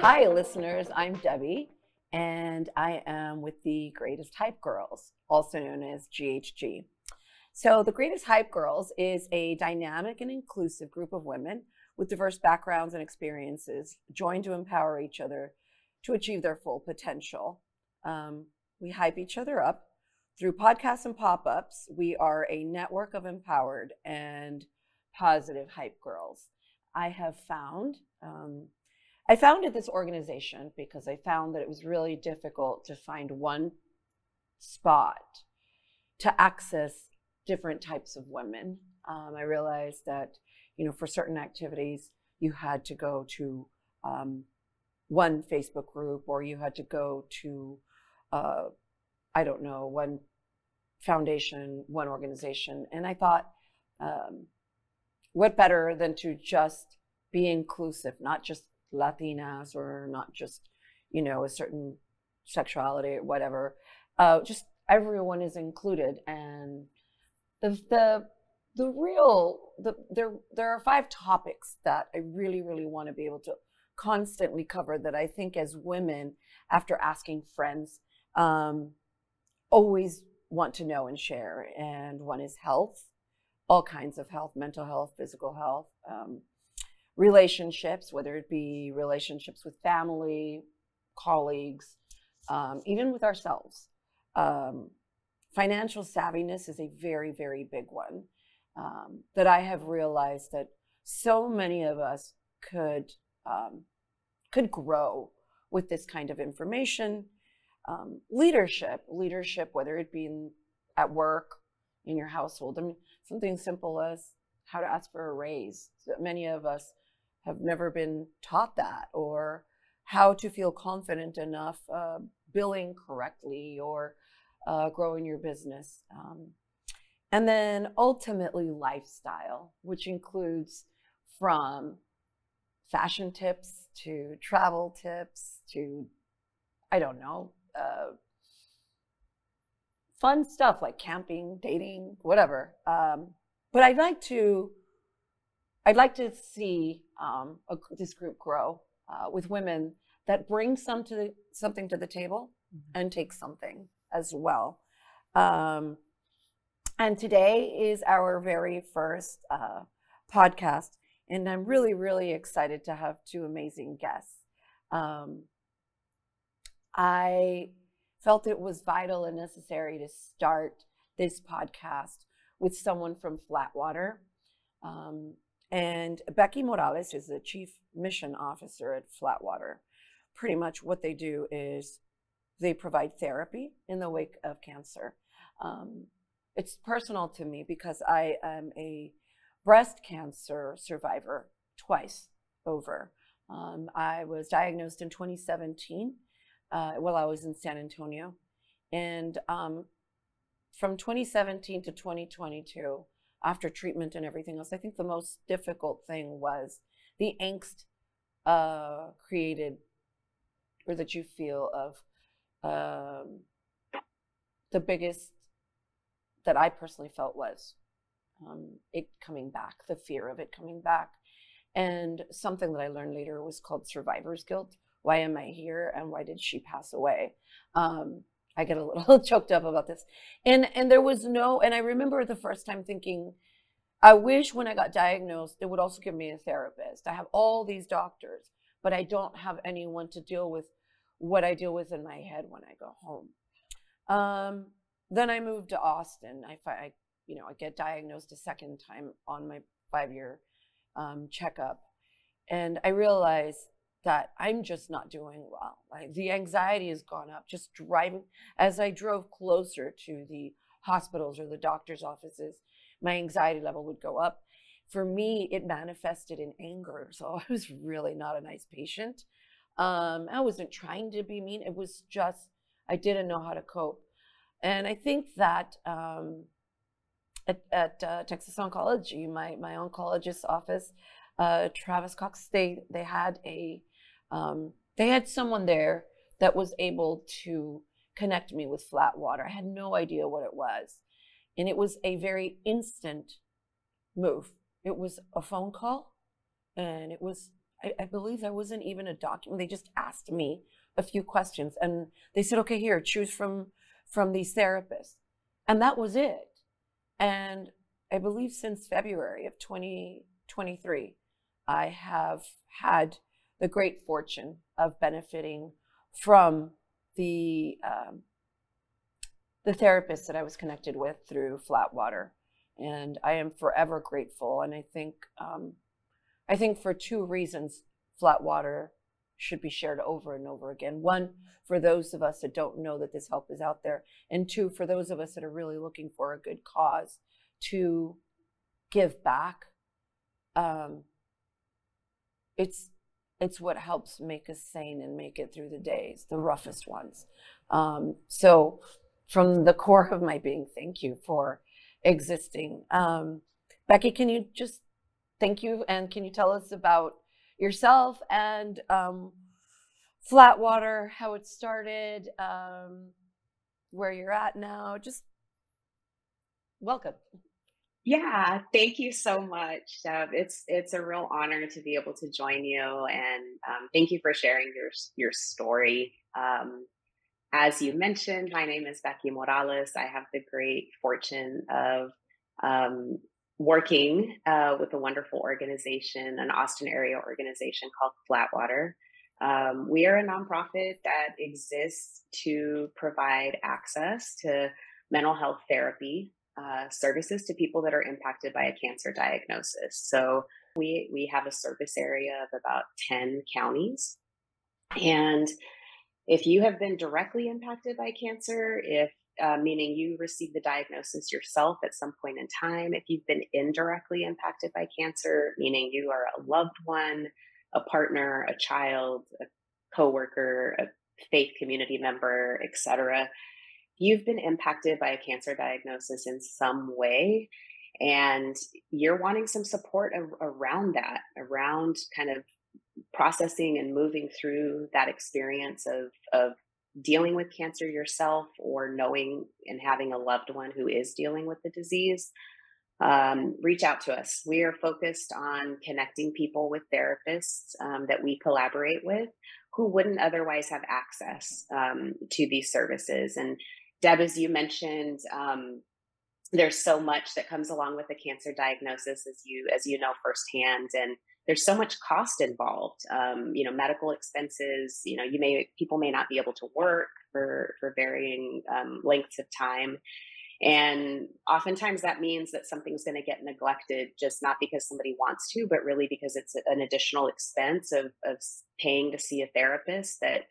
Hi, listeners. I'm Debbie, and I am with the Greatest Hype Girls, also known as GHG. So, the Greatest Hype Girls is a dynamic and inclusive group of women with diverse backgrounds and experiences, joined to empower each other to achieve their full potential. Um, we hype each other up. Through podcasts and pop ups, we are a network of empowered and positive hype girls. I have found, um, I founded this organization because I found that it was really difficult to find one spot to access different types of women. Um, I realized that, you know, for certain activities, you had to go to um, one Facebook group or you had to go to, uh, I don't know, one foundation, one organization. And I thought, um, what better than to just be inclusive, not just Latinas or not just, you know, a certain sexuality or whatever. Uh, just everyone is included. And the, the, the real, the, there, there are five topics that I really, really want to be able to constantly cover that I think as women, after asking friends, um, always want to know and share. And one is health, all kinds of health, mental health, physical health, um, relationships, whether it be relationships with family, colleagues, um, even with ourselves. Um, financial savviness is a very, very big one um, that I have realized that so many of us could um, could grow with this kind of information. Um, leadership, leadership, whether it be in, at work, in your household. I mean, something simple as how to ask for a raise. So many of us have never been taught that, or how to feel confident enough uh, billing correctly or uh, growing your business. Um, and then ultimately, lifestyle, which includes from fashion tips to travel tips to, I don't know, uh, fun stuff like camping, dating, whatever. Um, but I'd like to, I'd like to see um, a, this group grow uh, with women that bring some to the, something to the table mm-hmm. and take something as well. Um, and today is our very first uh, podcast and I'm really, really excited to have two amazing guests. Um, I felt it was vital and necessary to start this podcast with someone from Flatwater. Um, and Becky Morales is the chief mission officer at Flatwater. Pretty much what they do is they provide therapy in the wake of cancer. Um, it's personal to me because I am a breast cancer survivor twice over. Um, I was diagnosed in 2017 uh, while I was in San Antonio. And um, from 2017 to 2022, after treatment and everything else, I think the most difficult thing was the angst uh, created or that you feel of um, the biggest that I personally felt was um, it coming back, the fear of it coming back. And something that I learned later was called survivor's guilt. Why am I here and why did she pass away? Um, I get a little choked up about this. And and there was no and I remember the first time thinking, I wish when I got diagnosed, they would also give me a therapist. I have all these doctors, but I don't have anyone to deal with what I deal with in my head when I go home. Um, then I moved to Austin. I, I you know, I get diagnosed a second time on my five year um, checkup. And I realize that I'm just not doing well. Like the anxiety has gone up just driving. As I drove closer to the hospitals or the doctor's offices, my anxiety level would go up. For me, it manifested in anger. So I was really not a nice patient. Um, I wasn't trying to be mean. It was just, I didn't know how to cope. And I think that um, at, at uh, Texas Oncology, my, my oncologist's office, uh, Travis Cox, they, they had a, um, they had someone there that was able to connect me with Flatwater. I had no idea what it was. And it was a very instant move. It was a phone call and it was I, I believe there wasn't even a document. They just asked me a few questions and they said, okay, here, choose from from these therapists. And that was it. And I believe since February of 2023, I have had the great fortune of benefiting from the um, the therapist that I was connected with through Flatwater, and I am forever grateful. And I think um, I think for two reasons, Flatwater should be shared over and over again. One, for those of us that don't know that this help is out there, and two, for those of us that are really looking for a good cause to give back. Um, it's it's what helps make us sane and make it through the days, the roughest ones. Um, so, from the core of my being, thank you for existing. Um, Becky, can you just thank you and can you tell us about yourself and um, Flatwater, how it started, um, where you're at now? Just welcome. Yeah, thank you so much, Deb. It's it's a real honor to be able to join you, and um, thank you for sharing your your story. Um, as you mentioned, my name is Becky Morales. I have the great fortune of um, working uh, with a wonderful organization, an Austin area organization called Flatwater. Um, we are a nonprofit that exists to provide access to mental health therapy uh, services to people that are impacted by a cancer diagnosis. So we we have a service area of about ten counties, and if you have been directly impacted by cancer, if uh, meaning you received the diagnosis yourself at some point in time, if you've been indirectly impacted by cancer, meaning you are a loved one, a partner, a child, a coworker, a faith community member, etc you've been impacted by a cancer diagnosis in some way and you're wanting some support around that around kind of processing and moving through that experience of of dealing with cancer yourself or knowing and having a loved one who is dealing with the disease um, reach out to us. We are focused on connecting people with therapists um, that we collaborate with who wouldn't otherwise have access um, to these services. And Deb, as you mentioned, um, there's so much that comes along with a cancer diagnosis, as you as you know firsthand, and there's so much cost involved. Um, you know, medical expenses. You know, you may people may not be able to work for for varying um, lengths of time, and oftentimes that means that something's going to get neglected, just not because somebody wants to, but really because it's an additional expense of of paying to see a therapist that.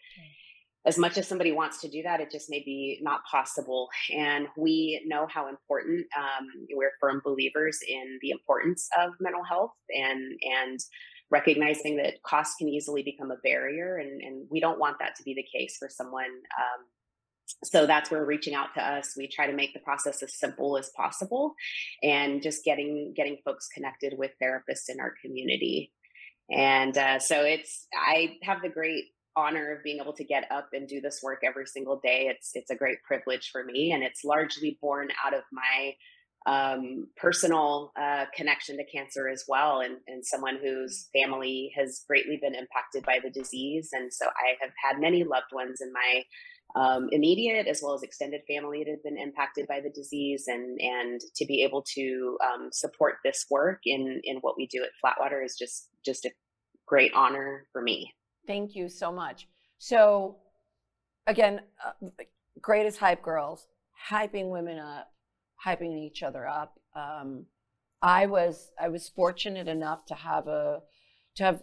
As much as somebody wants to do that, it just may be not possible. And we know how important um, we're firm believers in the importance of mental health and and recognizing that cost can easily become a barrier, and, and we don't want that to be the case for someone. Um, so that's where reaching out to us we try to make the process as simple as possible and just getting getting folks connected with therapists in our community and uh, so it's i have the great honor of being able to get up and do this work every single day. It's it's a great privilege for me, and it's largely born out of my um, personal uh, connection to cancer as well, and and someone whose family has greatly been impacted by the disease, and so I have had many loved ones in my um, immediate as well as extended family that have been impacted by the disease, and and to be able to um, support this work in in what we do at Flatwater is just just a great honor for me. Thank you so much. So, again, uh, greatest hype girls, hyping women up, hyping each other up. Um, I was I was fortunate enough to have a to have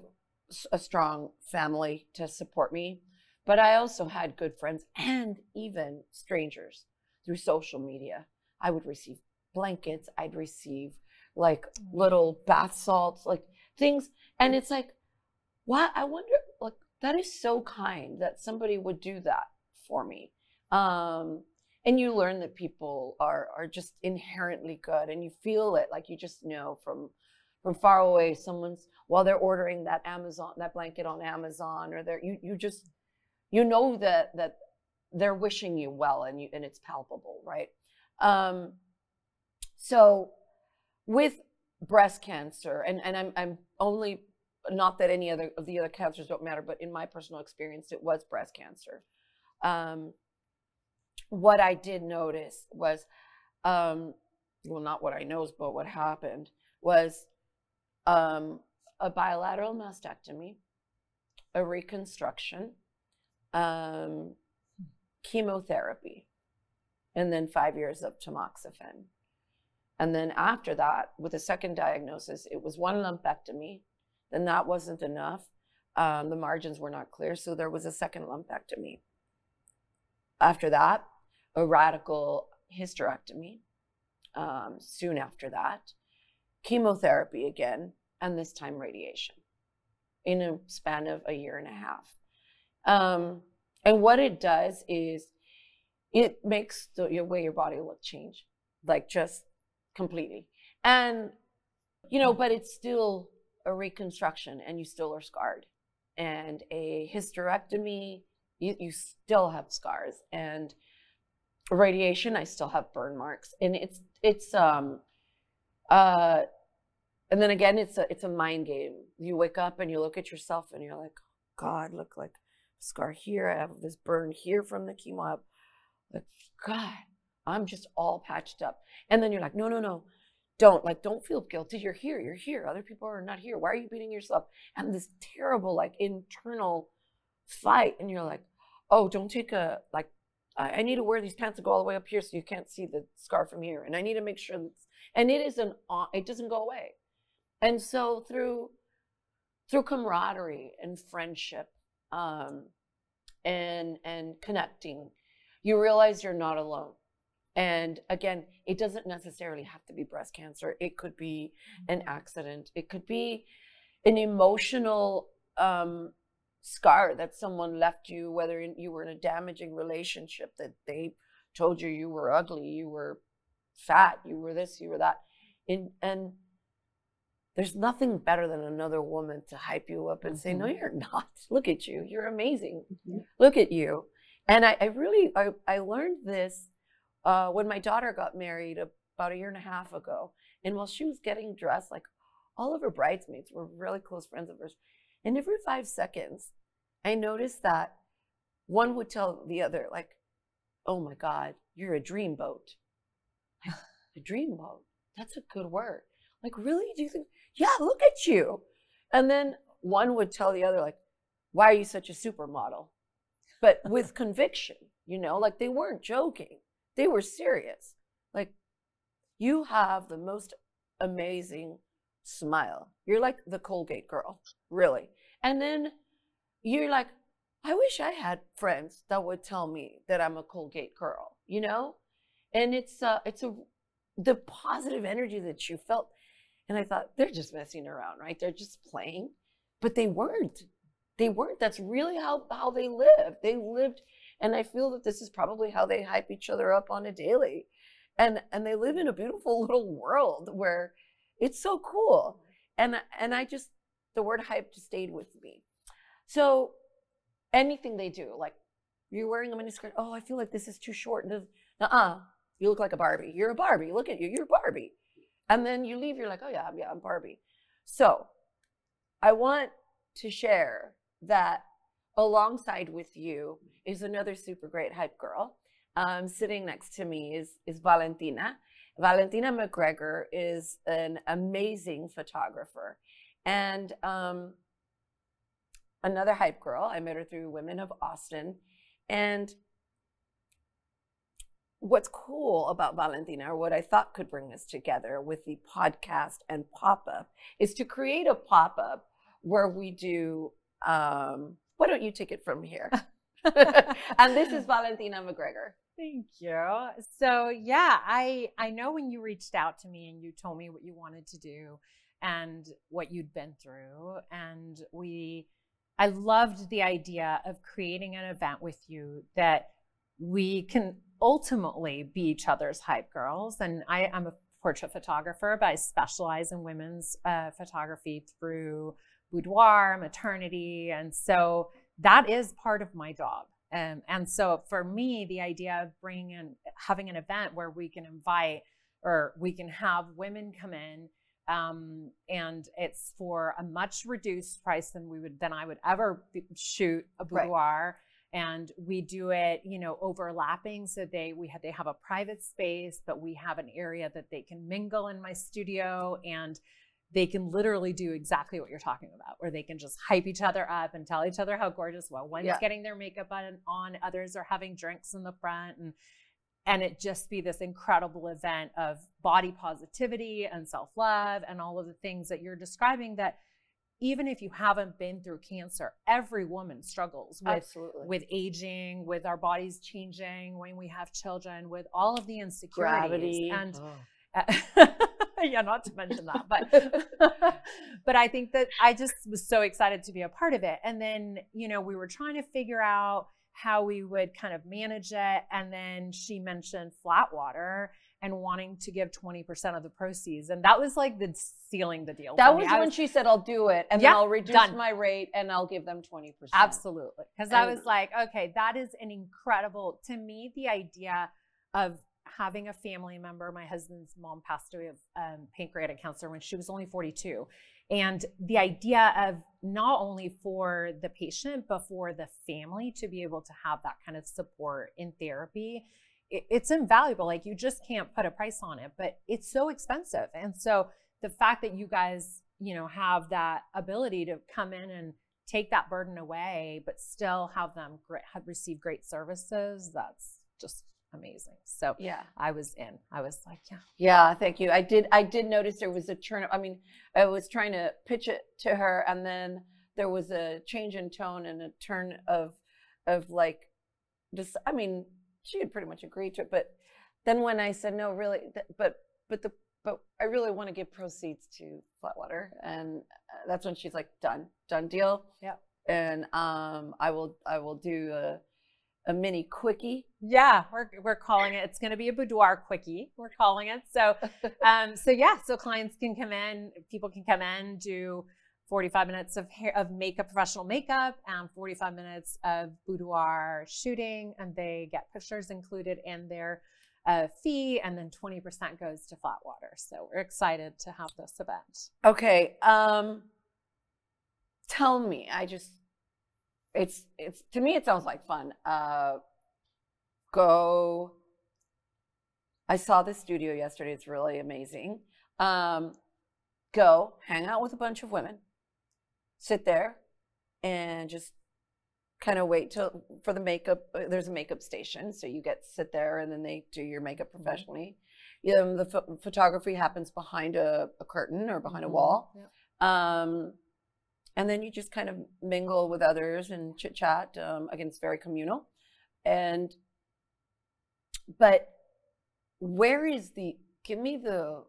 a strong family to support me, but I also had good friends and even strangers through social media. I would receive blankets. I'd receive like little bath salts, like things, and it's like, what? I wonder that is so kind that somebody would do that for me. Um, and you learn that people are are just inherently good, and you feel it, like you just know from from far away. Someone's while they're ordering that Amazon that blanket on Amazon, or they're you you just you know that that they're wishing you well, and you and it's palpable, right? Um, so with breast cancer, and and I'm I'm only not that any other of the other cancers don't matter, but in my personal experience, it was breast cancer. Um, what I did notice was, um, well, not what I noticed, but what happened was um, a bilateral mastectomy, a reconstruction, um, chemotherapy, and then five years of tamoxifen. And then after that, with a second diagnosis, it was one lumpectomy. Then that wasn't enough. Um, the margins were not clear, so there was a second lumpectomy. After that, a radical hysterectomy. Um, soon after that, chemotherapy again, and this time radiation in a span of a year and a half. Um, and what it does is it makes the your way your body look change, like just completely. And you know, but it's still a reconstruction, and you still are scarred. And a hysterectomy, you, you still have scars, and radiation, I still have burn marks, and it's it's um uh and then again it's a it's a mind game. You wake up and you look at yourself and you're like god look like scar here. I have this burn here from the chemo. Like god i'm just all patched up. And then you're like no no no don't like don't feel guilty you're here you're here other people are not here why are you beating yourself and this terrible like internal fight and you're like oh don't take a like I need to wear these pants to go all the way up here so you can't see the scar from here. And I need to make sure that's, and it isn't, it doesn't go away. And so through, through camaraderie and friendship, um, and, and connecting, you realize you're not alone. And again, it doesn't necessarily have to be breast cancer. It could be an mm-hmm. accident. It could be an emotional um, scar that someone left you, whether you were in a damaging relationship that they told you you were ugly, you were fat, you were this, you were that. And, and there's nothing better than another woman to hype you up and mm-hmm. say, No, mm-hmm. you're not. Look at you. You're amazing. Mm-hmm. Look at you. And I, I really I, I learned this uh, when my daughter got married about a year and a half ago. And while she was getting dressed, like all of her bridesmaids were really close friends of hers. And every five seconds, I noticed that one would tell the other, like, oh my God, you're a dreamboat. a dreamboat. That's a good word. Like, really? Do you think? Yeah, look at you. And then one would tell the other, like, why are you such a supermodel? But with conviction, you know, like they weren't joking, they were serious. Like, you have the most amazing smile. You're like the Colgate girl, really. And then you're like, I wish I had friends that would tell me that I'm a Colgate girl, you know? And it's uh it's a the positive energy that you felt. And I thought, they're just messing around, right? They're just playing. But they weren't. They weren't. That's really how how they lived. They lived and I feel that this is probably how they hype each other up on a daily. And and they live in a beautiful little world where it's so cool. And and I just the word hype just stayed with me. So anything they do, like you're wearing a miniskirt, oh, I feel like this is too short. Uh-uh. You look like a Barbie. You're a Barbie. Look at you. You're Barbie. And then you leave, you're like, oh yeah, yeah, I'm Barbie. So I want to share that alongside with you is another super great hype girl. Um, sitting next to me is is Valentina. Valentina MacGregor is an amazing photographer. And um, another hype girl, I met her through Women of Austin. And what's cool about Valentina, or what I thought could bring us together with the podcast and pop up, is to create a pop up where we do. Um, why don't you take it from here? and this is Valentina MacGregor. Thank you. So yeah, I I know when you reached out to me and you told me what you wanted to do and what you'd been through and we I loved the idea of creating an event with you that we can ultimately be each other's hype girls and I am a portrait photographer but I specialize in women's uh, photography through boudoir, maternity and so that is part of my job um, and so for me, the idea of bringing in, having an event where we can invite or we can have women come in um, and it's for a much reduced price than we would than I would ever be- shoot a Right. boudoir. And we do it, you know, overlapping. So they we have they have a private space, but we have an area that they can mingle in my studio and they can literally do exactly what you're talking about, where they can just hype each other up and tell each other how gorgeous. Well, one's Yeah. getting their makeup on, on, others are having drinks in the front, and and it just be this incredible event of body positivity and self love and all of the things that you're describing. That even if you haven't been through cancer, every woman struggles with Absolutely. with aging, with our bodies changing when we have children, with all of the insecurities gravity. and Oh. yeah, not to mention that, but but I think that I just was so excited to be a part of it. And then, you know, we were trying to figure out how we would kind of manage it. And then she mentioned Flatwater and wanting to give 20% of the proceeds. And that was like the sealing the deal. that me. was when she said, "I'll do it, and then I'll reduce done. my rate, and I'll give them twenty percent." Absolutely. Because I was like, okay, that is an incredible, to me, the idea of having a family member. My husband's mom passed away of um, pancreatic cancer when she was only 42. And the idea of not only for the patient, but for the family to be able to have that kind of support in therapy, it, it's invaluable. Like you just can't put a price on it, but it's so expensive. And so the fact that you guys, you know, have that ability to come in and take that burden away, but still have them receive great services, that's just amazing. So Yeah. I was in. I was like, yeah. Yeah, thank you. I did. I did notice there was a turn. I mean, I was trying to pitch it to her, and then there was a change in tone and a turn of, of like, just. I mean, she had pretty much agreed to it, but then when I said no, really, th- but but the but I really want to give proceeds to Flatwater, and uh, that's when she's like, done, done deal. Yeah. And um, I will I will do a, a mini quickie. Yeah, we're we're calling it. It's going to be a boudoir quickie. We're calling it. So, um, so yeah, so clients can come in, people can come in, do 45 minutes of hair of makeup, professional makeup, and 45 minutes of boudoir shooting, and they get pictures included in their uh, fee, and then 20% goes to Flatwater. So we're excited to have this event. Okay. Um tell me. I just it's it's to me it sounds like fun. Uh go I saw the studio yesterday. It's really amazing. Um go hang out with a bunch of women. Sit there and just kind of wait till for the makeup uh, there's a makeup station so you get sit there and then they do your makeup professionally um, the pho- photography happens behind a, a curtain or behind a wall Yep. um, and then you just kind of mingle with others and chit chat. Um, again, it's very communal. And, but where is the, give me the,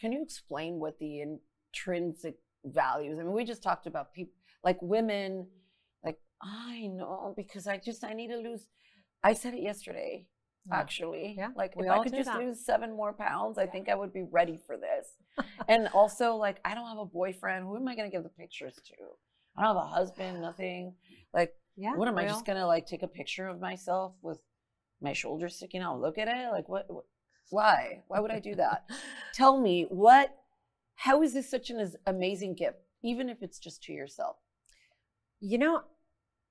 can you explain what the intrinsic values? I mean, we just talked about people, like women, like, I know, because I just, I need to lose, I said it yesterday. Yeah. Actually, Yeah, like we if I could just that. lose seven more pounds, I Yeah. think I would be ready for this and also like I don't have a boyfriend. Who am I gonna give the pictures to? I don't have a husband. Nothing. Like Yeah. what am I just gonna like take a picture of myself with my shoulders sticking out? Look at it. Like what? what why? Why would I do that? Tell me what? How is this such an amazing gift, even if it's just to yourself? You know,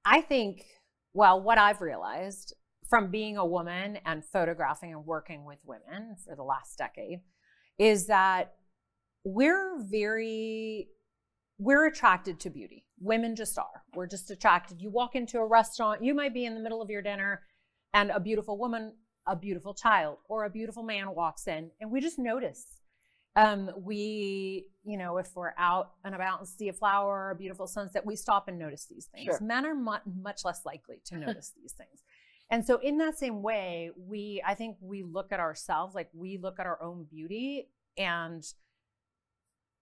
I think, well, what I've realized from being a woman and photographing and working with women for the last decade is that we're very we're attracted to beauty. Women just are. We're just attracted. You walk into a restaurant, you might be in the middle of your dinner and a beautiful woman, a beautiful child, or a beautiful man walks in and we just notice. Um, we, you know, if we're out and about and see a flower or a beautiful sunset, we stop and notice these things. Sure. Men are mu- much less likely to notice these things. And so, in that same way, we, I think we look at ourselves like we look at our own beauty and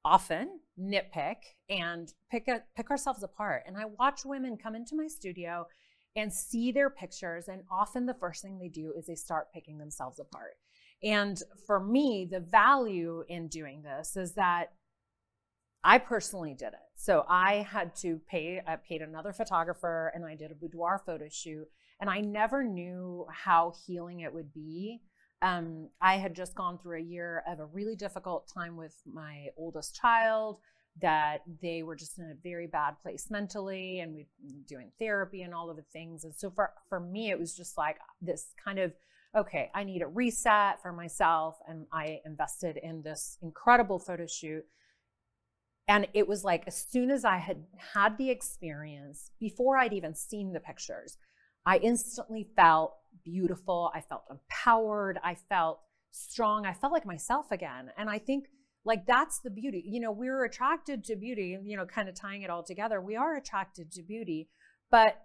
often nitpick and pick a, pick ourselves apart. And I watch women come into my studio and see their pictures, and often the first thing they do is they start picking themselves apart. And for me, the value in doing this is that I personally did it. So I had to pay, I paid another photographer and I did a boudoir photo shoot. And I never knew how healing it would be um, I had just gone through a year of a really difficult time with my oldest child, that they were just in a very bad place mentally, and we doing therapy and all of the things. And so for, for me, it was just like this kind of, okay, I need a reset for myself. And I invested in this incredible photo shoot. And it was like, as soon as I had had the experience, before I'd even seen the pictures, I instantly felt beautiful. I felt empowered. I felt strong. I felt like myself again. And I think like that's the beauty. You know, we're attracted to beauty, you know, kind of tying it all together. We are attracted to beauty, but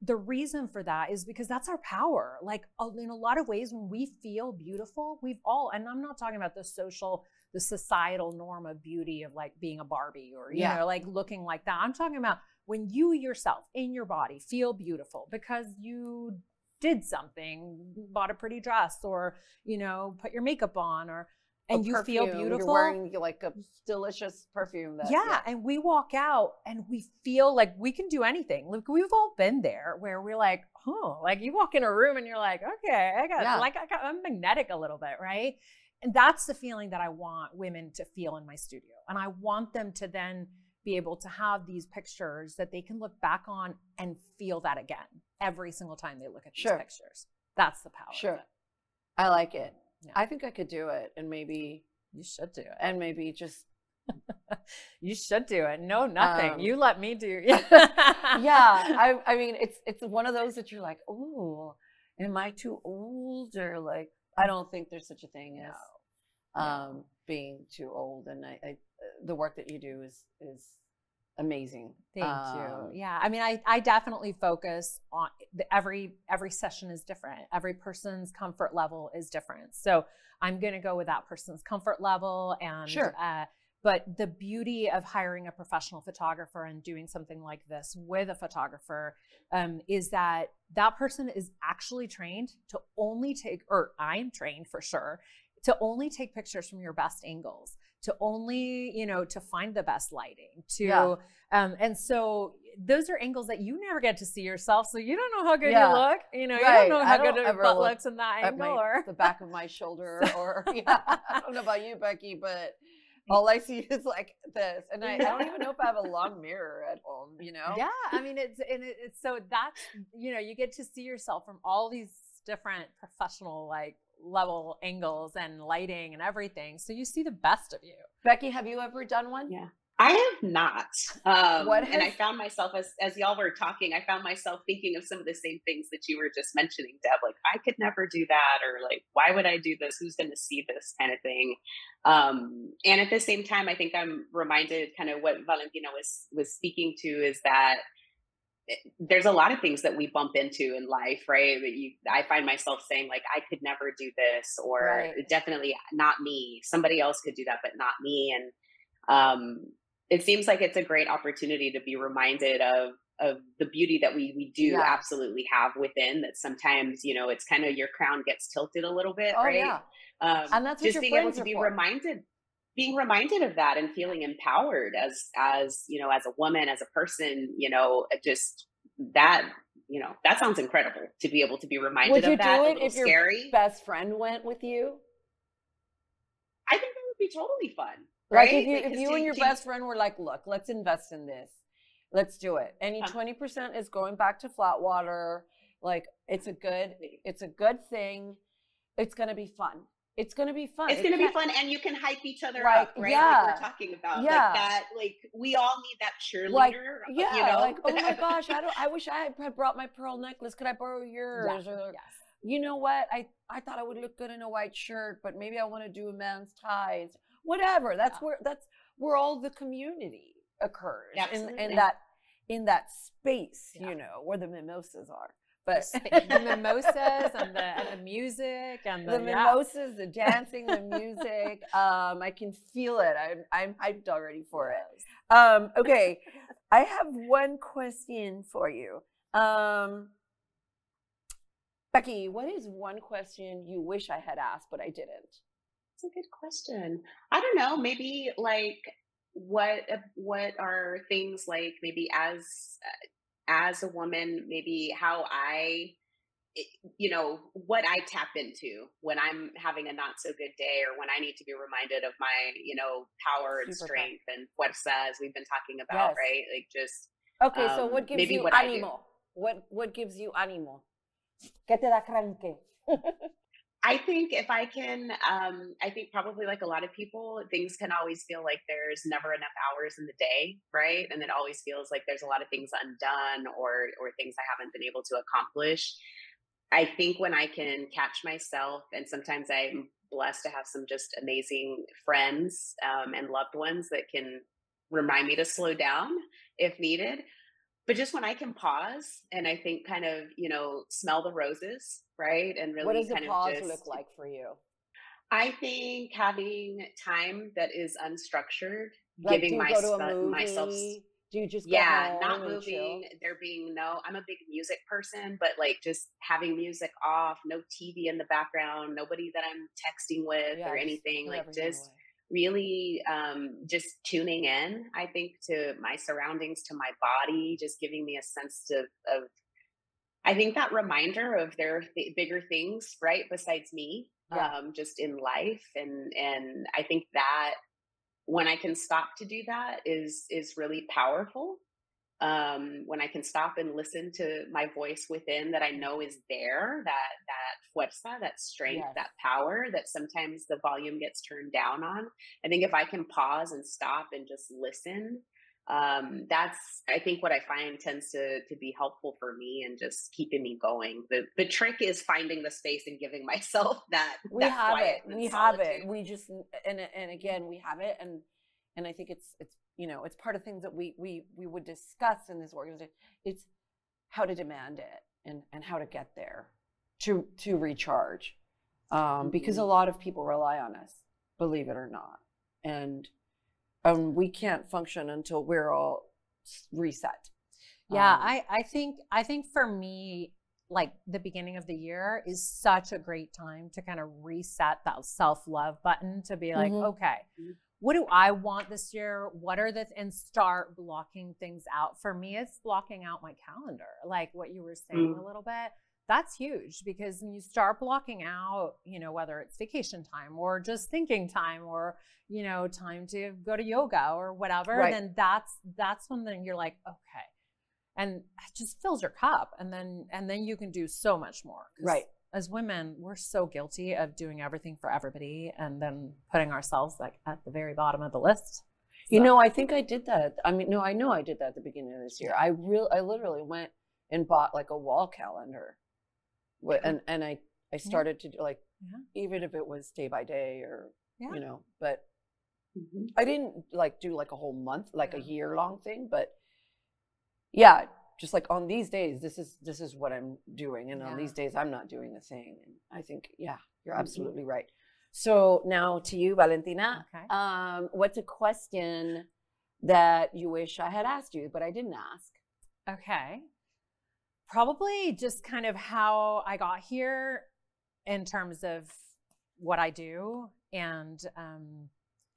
the reason for that is because that's our power. Like in a lot of ways, when we feel beautiful, we've all, and I'm not talking about the social, the societal norm of beauty of like being a Barbie or, you yeah. know, like looking like that. I'm talking about when you yourself in your body feel beautiful because you did something, bought a pretty dress or, you know, put your makeup on or, and you feel beautiful. You're wearing like a delicious perfume. That, yeah, yeah, and we walk out and we feel like we can do anything. Like we've all been there, where we're like, oh, like you walk in a room and you're like, okay, I got yeah. like I got, I'm magnetic a little bit, right? And that's the feeling that I want women to feel in my studio, and I want them to then be able to have these pictures that they can look back on and feel that again every single time they look at these sure. pictures. That's the power. Sure. I like it. Yeah. I think I could do it and maybe you should do it. And maybe just you should do it. No, nothing. Um, you let me do. yeah. I I mean it's it's one of those that you're like, "Oh, am I too old?" or like I don't think there's such a thing as no. um being too old and I, I the work that you do is is amazing. Thank um, you. Yeah, I mean, I I definitely focus on the, every every session is different. Every person's comfort level is different. So I'm going to go with that person's comfort level and sure. Uh, but the beauty of hiring a professional photographer and doing something like this with a photographer um, is that that person is actually trained to only take, or I'm trained for sure, to only take pictures from your best angles to only you know to find the best lighting to yeah. um and so those are angles that you never get to see yourself so you don't know how good yeah. you look you know right. you don't know how don't good your butt looks in that angle my, or the back of my shoulder or yeah i don't know about you becky but all I see is like this, and I, I, don't even know if I have a long mirror at home. You know? Yeah, I mean it's and it's so that's you know you get to see yourself from all these different professional like level angles and lighting and everything. So you see the best of you. Becky, have you ever done one? Yeah. I have not. Um, what has- and I found myself as as y'all were talking, I found myself thinking of some of the same things that you were just mentioning, Deb. Like I could never do that, or like why would I do this? Who's going to see this kind of thing? Um, and at the same time, I think I'm reminded, kind of what Valentina was was speaking to, is that there's a lot of things that we bump into in life, right? That you, I find myself saying like, I could never do this, or right. definitely not me. Somebody else could do that, but not me. And um, it seems like it's a great opportunity to be reminded of of the beauty that we we do yeah. absolutely have within. That sometimes you know it's kind of your crown gets tilted a little bit, oh, right? Yeah. Um, and that's just being able to be for. reminded being reminded of that and feeling empowered as as you know as a woman as a person you know just that you know that sounds incredible to be able to be reminded would you of that do it if scary. your best friend went with you? I think that would be totally fun right like if you, if you and your best friend were like look let's invest in this. Let's do it. Any uh-huh. 20% is going back to Flatwater. Like it's a good it's a good thing. It's going to be fun it's going to be fun. It's going to be fun, and you can hype each other right, up, right? Yeah. Like we're talking about, yeah. like that. Like we all need that cheerleader. Like, yeah, you know? like oh my gosh, I don't. I wish I had brought my pearl necklace. Could I borrow yours? Yeah. Or, yes. You know what? I I thought I would look good in a white shirt, but maybe I want to do a man's ties. Whatever. That's yeah. where that's where all the community occurs in, in that in that space. You know where the mimosas are but the mimosas and the, and the music and the, the mimosas, the dancing, the music. Um, I can feel it. I'm I'm hyped already for it. Um, okay, I have one question for you. Um, Becky, what is one question you wish I had asked but I didn't? It's a good question. I don't know. Maybe like what what are things like maybe as as a woman, maybe how I you know what i tap into when i'm having a not so good day or when i need to be reminded of my you know power and Super strength and fuerza as we've been talking about Yes. right like just Okay, so um, what gives maybe you what I ánimo? What what gives you ánimo? ¿Qué te da cranque? I think if I can, um, I think probably like a lot of people, things can always feel like there's never enough hours in the day, right? And it always feels like there's a lot of things undone or or things I haven't been able to accomplish. I think when I can catch myself, and sometimes I'm blessed to have some just amazing friends um, and loved ones that can remind me to slow down if needed. But just when I can pause and I think kind of, you know, smell the roses, right? And really what does kind a pause just look like for you? I think having time that is unstructured, Like, giving my, go to a spe- movie? myself do you just yeah, not chill? moving, there being no I'm a big music person, but like just having music off, no TV in the background, nobody that I'm texting with or anything, like just away. Really um just tuning in, I think, to my surroundings, to my body, just giving me a sense of of I think that reminder of there are th- bigger things, right, besides me, Yeah. um, just in life, and and I think that when I can stop to do that is is really powerful. Um, when I can stop and listen to my voice within that I know is there, that that fuerza, that strength, Yes. that power that sometimes the volume gets turned down on. I think if I can pause and stop and just listen, um, that's I think what I find tends to to be helpful for me and just keeping me going. The the trick is finding the space and giving myself that we that have quiet it we have it we just and and again we have it and and i think it's it's you know it's part of things that we we we would discuss in this organization it's how to demand it and and how to get there to to recharge um because a Mhm. lot of people rely on us believe it or not and um we can't function until we're all reset Yeah, Um, I, I think I think for me, like the beginning of the year is such a great time to kind of reset that self love button to be like, Mhm. okay, Mhm. What do I want this year? What are the and start blocking things out. For me, it's blocking out my calendar, like what you were saying a Mm. little bit. That's huge because when you start blocking out, you know, whether it's vacation time or just thinking time or you know, time to go to yoga or whatever, Right. then that's that's when then you're like, okay, and it just fills your cup and then and then you can do so much more Right. As women we're so guilty of doing everything for everybody and then putting ourselves like at the very bottom of the list You know, I think I did that. I mean, no, I know I did that at the beginning of this year. I real, I literally went and bought like a wall calendar, and and I I started to do like Yeah. even if it was day by day or Yeah. you know, but Mhm. I didn't like do like a whole month, like a year long thing. But yeah, just like on these days, this is this is what I'm doing, and on these days, I'm not doing the thing. And I think, yeah, you're Mhm. absolutely right. So now to you, Valentina. Okay. Um, what's a question that you wish I had asked you, but I didn't ask? okay probably just kind of how i got here in terms of what i do and um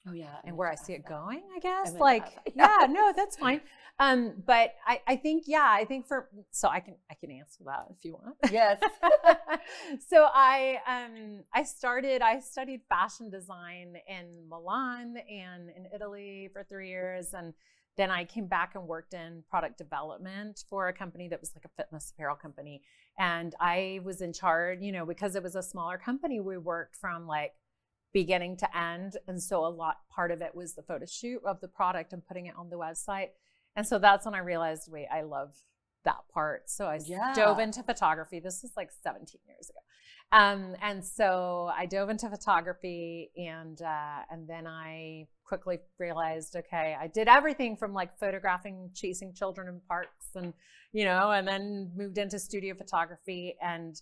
Oh yeah, and where I see it going, I guess. Like, yeah, no, that's fine. Um, but I, I think, yeah, I think for so I can I can answer that if you want. Yes. so I um I started I studied fashion design in Milan and in Italy for three years and then I came back and worked in product development for a company that was like a fitness apparel company. And I was in charge, you know, because it was a smaller company, we worked from like beginning to end. And so a lot part of it was the photo shoot of the product and putting it on the website. And so that's when I realized, wait, I love that part. So I Yeah. dove into photography. This was like 17 years ago. Um, and so I dove into photography and uh, and then I quickly realized, okay, I did everything from like photographing chasing children in parks and you know, and then moved into studio photography and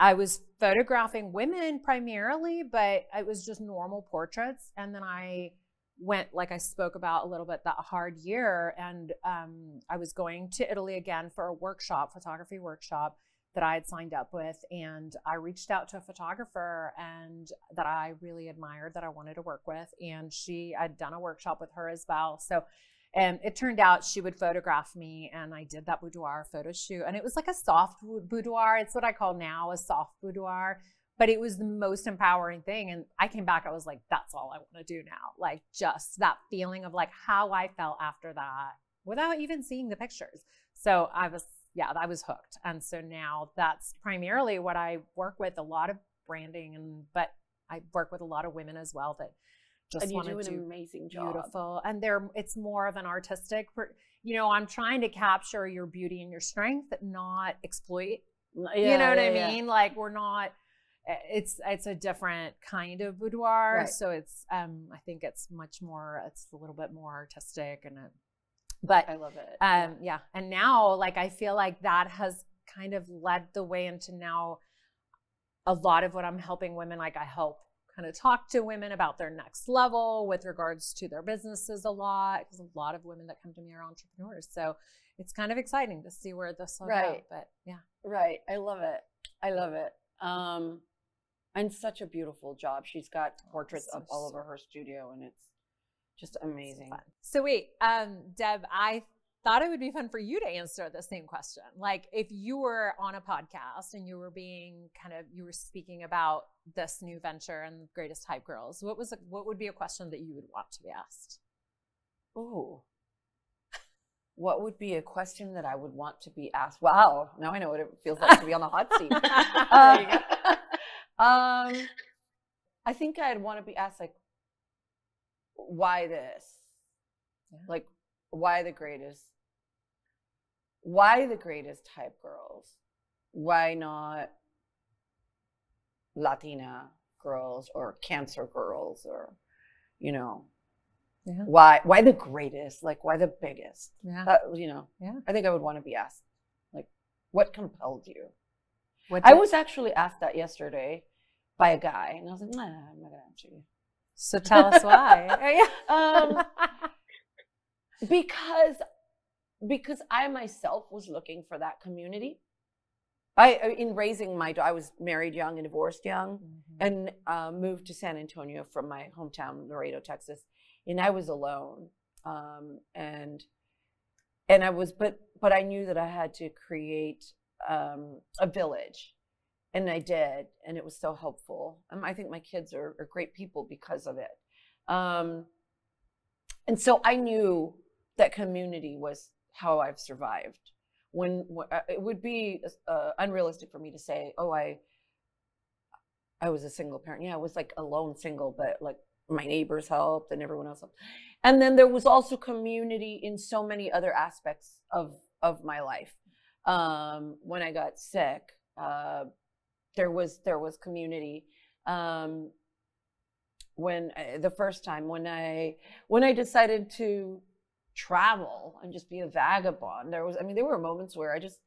I was photographing women primarily, but it was just normal portraits. And then I went, like I spoke about a little bit, that hard year. And um, I was going to Italy again for a workshop, photography workshop that I had signed up with. And I reached out to a photographer and that I really admired that I wanted to work with. And she, I'd done a workshop with her as well. So And it turned out she would photograph me, and I did that boudoir photo shoot. And it was like a soft boudoir. It's what I call now a soft boudoir, but it was the most empowering thing. And I came back, I was like, that's all I want to do now. Like, just that feeling of like how I felt after that without even seeing the pictures. So I was, yeah, I was hooked. And so now that's primarily what I work with a lot of branding, and but I work with a lot of women as well that just and you do an do amazing job. beautiful and they're it's more of an artistic you know i'm trying to capture your beauty and your strength not exploit Yeah, you know what yeah, i yeah. mean like we're not eh, it's it's a different kind of boudoir Right. so it's um i think it's much more it's a little bit more artistic and it, but I love it. um yeah and now like i feel like that has kind of led the way into now a lot of what i'm helping women like i help kind of talk to women about their next level with regards to their businesses a lot because a lot of women that come to me are entrepreneurs so it's kind of exciting to see where this will go Right. but yeah Right. I love it. I love it. Um, and such a beautiful job. She's got portraits so up all over her studio, and it's just amazing. fun. So wait, um, Deb, I thought it would be fun for you to answer the same question. Like if you were on a podcast and you were being kind of you were speaking about this new venture and Greatest Hype Girls, what was a, what would be a question that you would want to be asked? Oh. What would be a question that I would want to be asked? Wow. Now I know what it feels like to be on the hot seat. Go. um, I think I'd want to be asked like, why this? Yeah. Like, why the greatest? Why the greatest hype girls? Why not Latina girls or cancer girls or, you know, Yeah. why why the greatest? Like, why the biggest? Yeah. That, you know, Yeah. I think I would want to be asked, like, what compelled you? What I was actually asked that yesterday by a guy, and I was like, nah, I'm not gonna answer you. so tell us why. Um, because because I myself was looking for that community. I I- in raising my I was married young and divorced young, Mhm. and uh, moved to San Antonio from my hometown, Laredo, Texas, and I was alone. Um, and and I was, but but I knew that I had to create um, a village, and I did, and it was so helpful. Um, I think my kids are, are great people because of it. Um, and so I knew that community was how I've survived. When, uh, it would be uh, unrealistic for me to say, "Oh, I I was a single parent." Yeah, I was like alone, single, but like my neighbors helped and everyone else helped. And then there was also community in so many other aspects of of my life. Um, when I got sick, uh, there was there was community. Um, when uh, the first time when I when I decided to travel and just be a vagabond, there was I mean there were moments where I just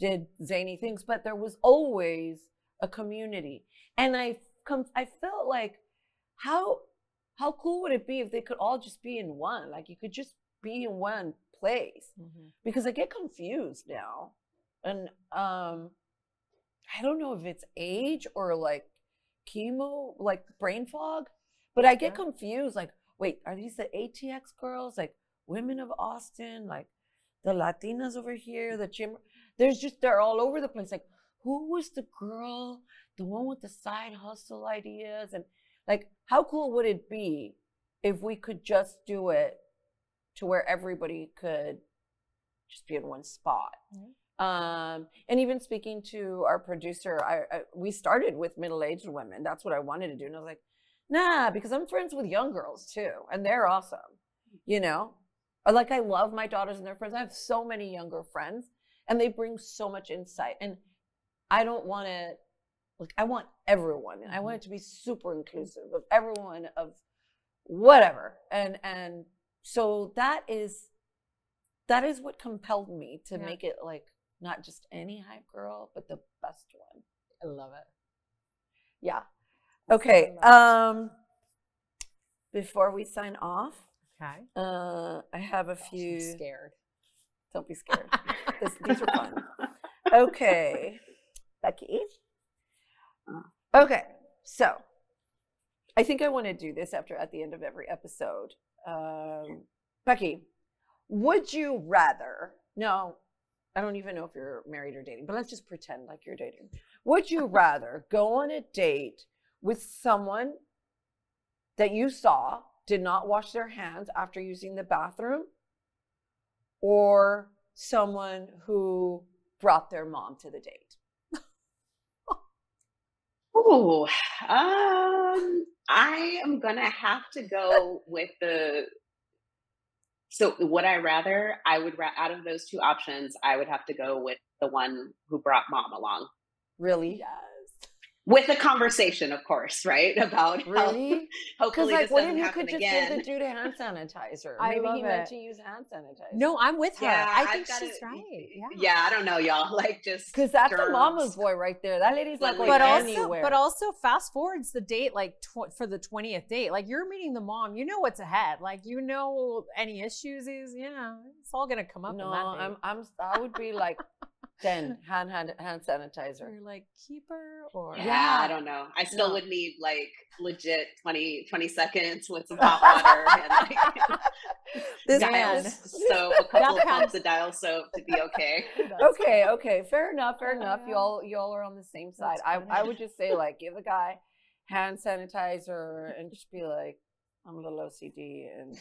did zany things, but there was always a community, and I come I felt like how how cool would it be if they could all just be in one like you could just be in one place Mhm. because I get confused now. And um I don't know if it's age or like chemo, like brain fog, but I get Yeah. confused like wait, are these the ATX girls like women of Austin, like the Latinas over here, the gym there's just they're all over the place like who was the girl, the one with the side hustle ideas and like how cool would it be if we could just do it to where everybody could just be in one spot. Um, and even speaking to our producer, I, I we started with middle-aged women. That's what I wanted to do, and I was like, nah, because I'm friends with young girls too, and they're awesome. You know, like I love my daughters and their friends. I have so many younger friends, and they bring so much insight. And I don't want to, like, I want everyone, and I want it to be super inclusive of everyone of whatever, and and so that is that is what compelled me to Yeah. make it like not just any hype girl, but the best one. I love it. Yeah. Okay. Um before we sign off, Okay. uh I have a Gosh, I'm few scared. don't be scared. this, these are fun. Okay. Becky. Okay. So I think I want to do this after at the end of every episode. Um, Becky, Would you rather? No, I don't even know if you're married or dating, but let's just pretend like you're dating. Would you rather go on a date with someone that you saw did not wash their hands after using the bathroom or someone who brought their mom to the date? oh, um, I am gonna have to go with the. So would I rather? I would ra- out of those two options, I would have to go with the one who brought mom along. Really? Yes. With a conversation, of course, right? About how- Really? Because hopefully like, this what doesn't if you happen could just again. give the dude a hand sanitizer? I Maybe love he meant to use hand sanitizer. No, I'm with her. Yeah, I think gotta- she's right. Yeah. Yeah, I don't know, y'all. Like just because that's a mama's boy right there. That lady's like, going But but also, anywhere. but also, fast forwards the date like tw- for the twentieth date. Like you're meeting the mom, you know what's ahead. Like you know any issues is, you know, it's all gonna come up. no, in that. I'm, I'm, I would be like, ten hand, hand, hand sanitizer. You're like keeper or Yeah, Yeah. I don't know. I still No. would need like legit 20, 20 seconds with some hot water and like This dial man. soap, a couple of pumps of dial soap to be okay. Okay, okay, fair enough, fair Yeah, enough. Y'all, y'all are on the same side. I, I would just say like, give a guy hand sanitizer and just be like, I'm a little OCD and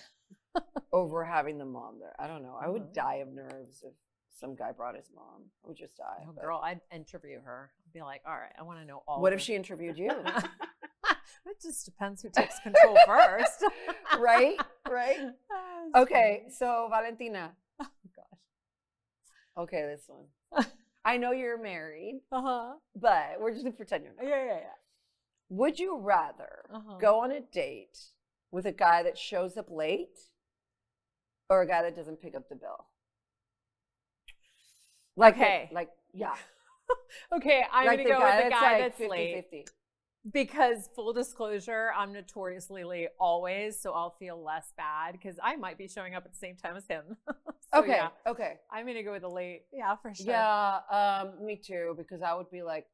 over having the mom there. I don't know. I would Mhm. die of nerves if some guy brought his mom. I would just die. Oh, but- girl, I'd interview her. I'd be like, all right, I want to know all. What if she interviewed you? it just depends who takes control first. right? Right? Okay, funny. so Valentina. Oh, gosh. Okay, this one. I know you're married, Uh huh. but we're just gonna pretend you're not. Yeah, yeah, yeah. Would you rather Uh-huh. go on a date with a guy that shows up late or a guy that doesn't pick up the bill? Like, it- Okay. like, yeah. Okay, I'm like gonna go with the that's guy like that's 50, late 50. because full disclosure, I'm notoriously late always, so I'll feel less bad because I might be showing up at the same time as him. So, Okay, yeah, okay. I'm gonna go with the late. Yeah, for sure. Yeah, um, me too, because I would be like,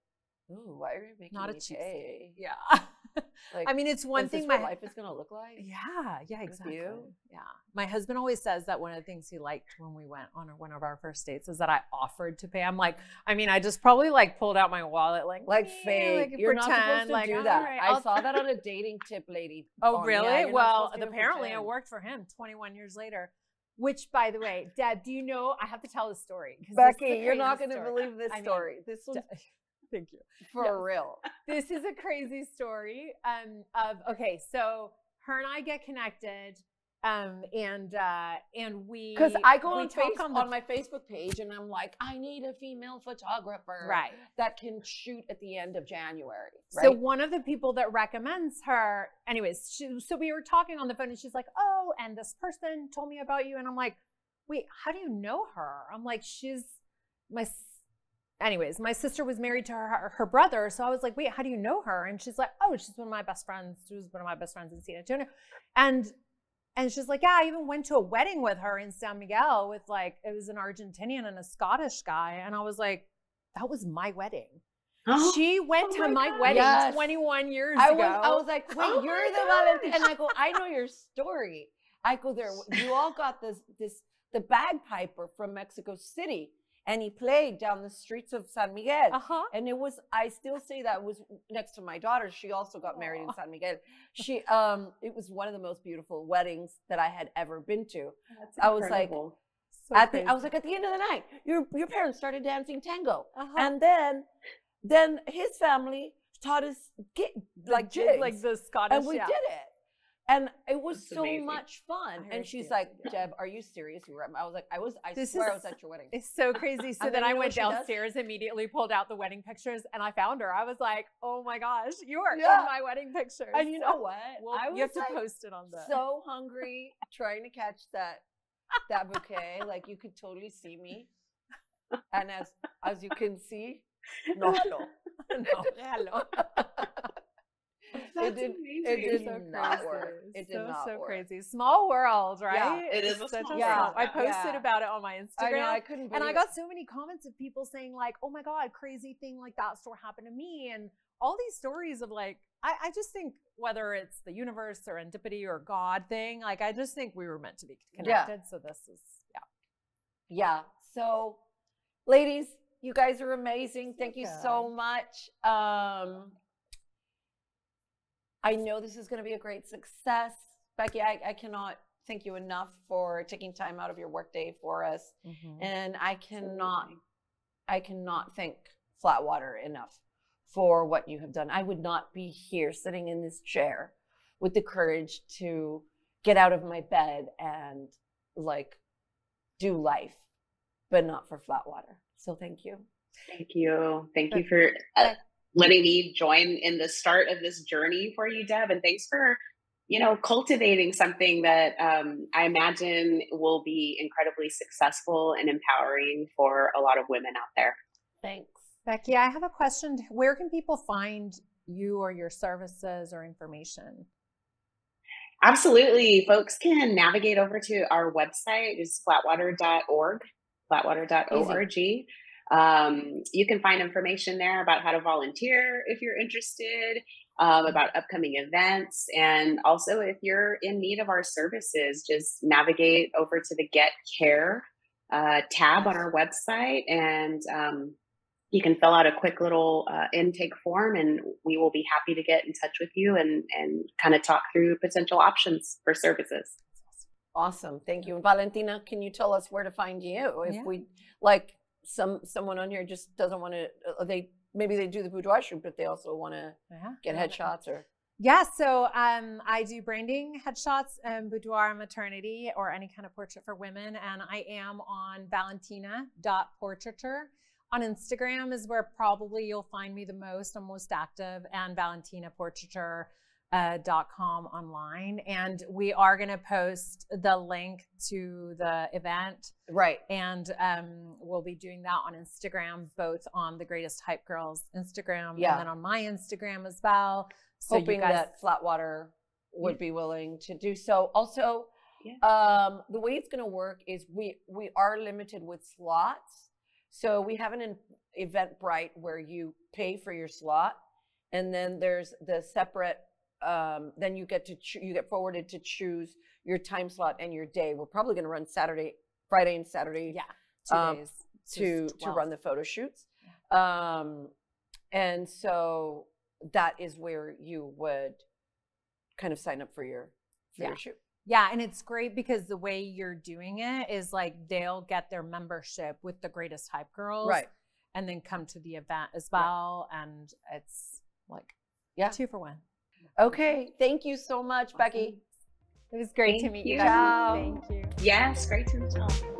ooh, why are you making Not a me cheap pay? Yeah. Like, I mean, it's one thing my life is gonna look like? Yeah, yeah, exactly. you? Yeah. My husband always says that one of the things he liked when we went on one of our first dates is that I offered to pay. I'm like, I mean, I just probably like pulled out my wallet, like, Like fake. like, You're not supposed pretend, to like, do that. right, I saw that on a dating tip, lady. Oh, really? yeah, well, to apparently it worked for him 21 years later. Which, by the way, Dad, do you know? I have to tell the story. 'cause this is Becky, you're not going to believe this I mean, story. this was Da- Thank you. for yes. real. this is a crazy story um of okay so her and i get connected um and uh and we Because I go on, face, on, on, my Facebook page and I'm like, I need a female photographer right that can shoot at the end of January. so one of the people that recommends her anyways she, so we were talking on the phone and she's like oh and this person told me about you and i'm like wait how do you know her i'm like she's my anyways my sister was married to her her brother so i was like wait how do you know her and she's like oh she's one of my best friends she was one of my best friends in san antonio and and she's like yeah i even went to a wedding with her in san miguel with like it was an argentinian and a scottish guy and i was like that was my wedding she went Oh to my my God. wedding Yes. 21 years I ago. was, I was like, wait, Oh you're the Valentine. gosh. And I go, I know your story. I go there. You all got this, this, the bagpiper from Mexico City, and he played down the streets of San Miguel. uh-huh. And it was, I still say that was next to my daughter. She also got married in San Miguel. She, um, it was one of the most beautiful weddings that I had ever been to. That's I was like. So At the, I was like, at the end of the night, your your parents started dancing tango, Uh-huh. and then, then his family taught us like jigs, like the Scottish. and we yeah. did it. And it was That's so amazing. much fun. And she's like, yeah. Deb, are you serious? You were at my, I was like, I was, I This swear I is- was at your wedding. It's so crazy. So And then then I you know went what she does? downstairs, immediately pulled out the wedding pictures, and I found her. I was like, "Oh my gosh, you are Yeah. in my wedding pictures!" And you know what? Well, I was you have to like, post it on the. so hungry trying to catch that that bouquet. Like you could totally see me. And as as you can see, no hello. No hello. That's it did amazing. it did so not crazy. work. It did so, not so work. crazy. Small world, right? it is It's a such small world, small- I posted Yeah. about it on my Instagram. I know I couldn't believe and I it. got so many comments of people saying like, "Oh my god, crazy thing like that store happened to me," and all these stories of like, I, I just think whether it's the universe or serendipity or God thing, like I just think we were meant to be connected. Yeah. connected. So this is yeah. Yeah. So, ladies, you guys are amazing. Thank you so much. Um, I know this is going to be a great success. Becky, I, I cannot thank you enough for taking time out of your workday for us. Mhm. And I cannot, Absolutely. I cannot thank Flatwater enough for what you have done. I would not be here sitting in this chair with the courage to get out of my bed and like do life, but not for Flatwater. So thank you. Thank you. Thank you for uh, but- letting me join in the start of this journey for you, Deb. And thanks for, you know, cultivating something that um, I imagine will be incredibly successful and empowering for a lot of women out there. Thanks. Becky, I have a question. Where can people find you or your services or information? Absolutely. Folks can navigate over to our website, is flatwater.org, flatwater.org. Um, you can find information there about how to volunteer if you're interested, um, about upcoming events, and also if you're in need of our services, just navigate over to the Get Care uh, tab on our website and um, you can fill out a quick little uh, intake form and we will be happy to get in touch with you and, and kind of talk through potential options for services. Awesome. Thank you. And Valentina, can you tell us where to find you? If Yeah. we like some someone on here just doesn't want to they maybe they do the boudoir shoot, but they also want to Yeah. get headshots or Yeah, so um, I do branding headshots and boudoir maternity or any kind of portrait for women. And I am on valentina.portraiture. On Instagram is where probably you'll find me the most. I'm most active and valentinaportraiture. Uh, dot com online and we are going to post the link to the event right. and um, we'll be doing that on Instagram, both on the Greatest Hype Girls Instagram Yeah. and then on my Instagram as well. So hoping guys, that Flatwater would be willing to do so. Also, Yeah. um, the way it's going to work is we we are limited with slots, so we have an Eventbrite where you pay for your slot, and then there's the separate. Um, then you get to choo- you get forwarded to choose your time slot and your day. We're probably going to run Saturday, Friday, and Saturday yeah, two um, days to to run the photo shoots. Um, and so that is where you would kind of sign up for your for Yeah. your shoot. Yeah, and it's great because the way you're doing it is like they'll get their membership with the Greatest Hype Girls, Right. and then come to the event as well, and it's like Yeah. two for one. Okay. Thank you so much, Becky. It was great to meet you. you. Thank you. Yes, great to meet you all.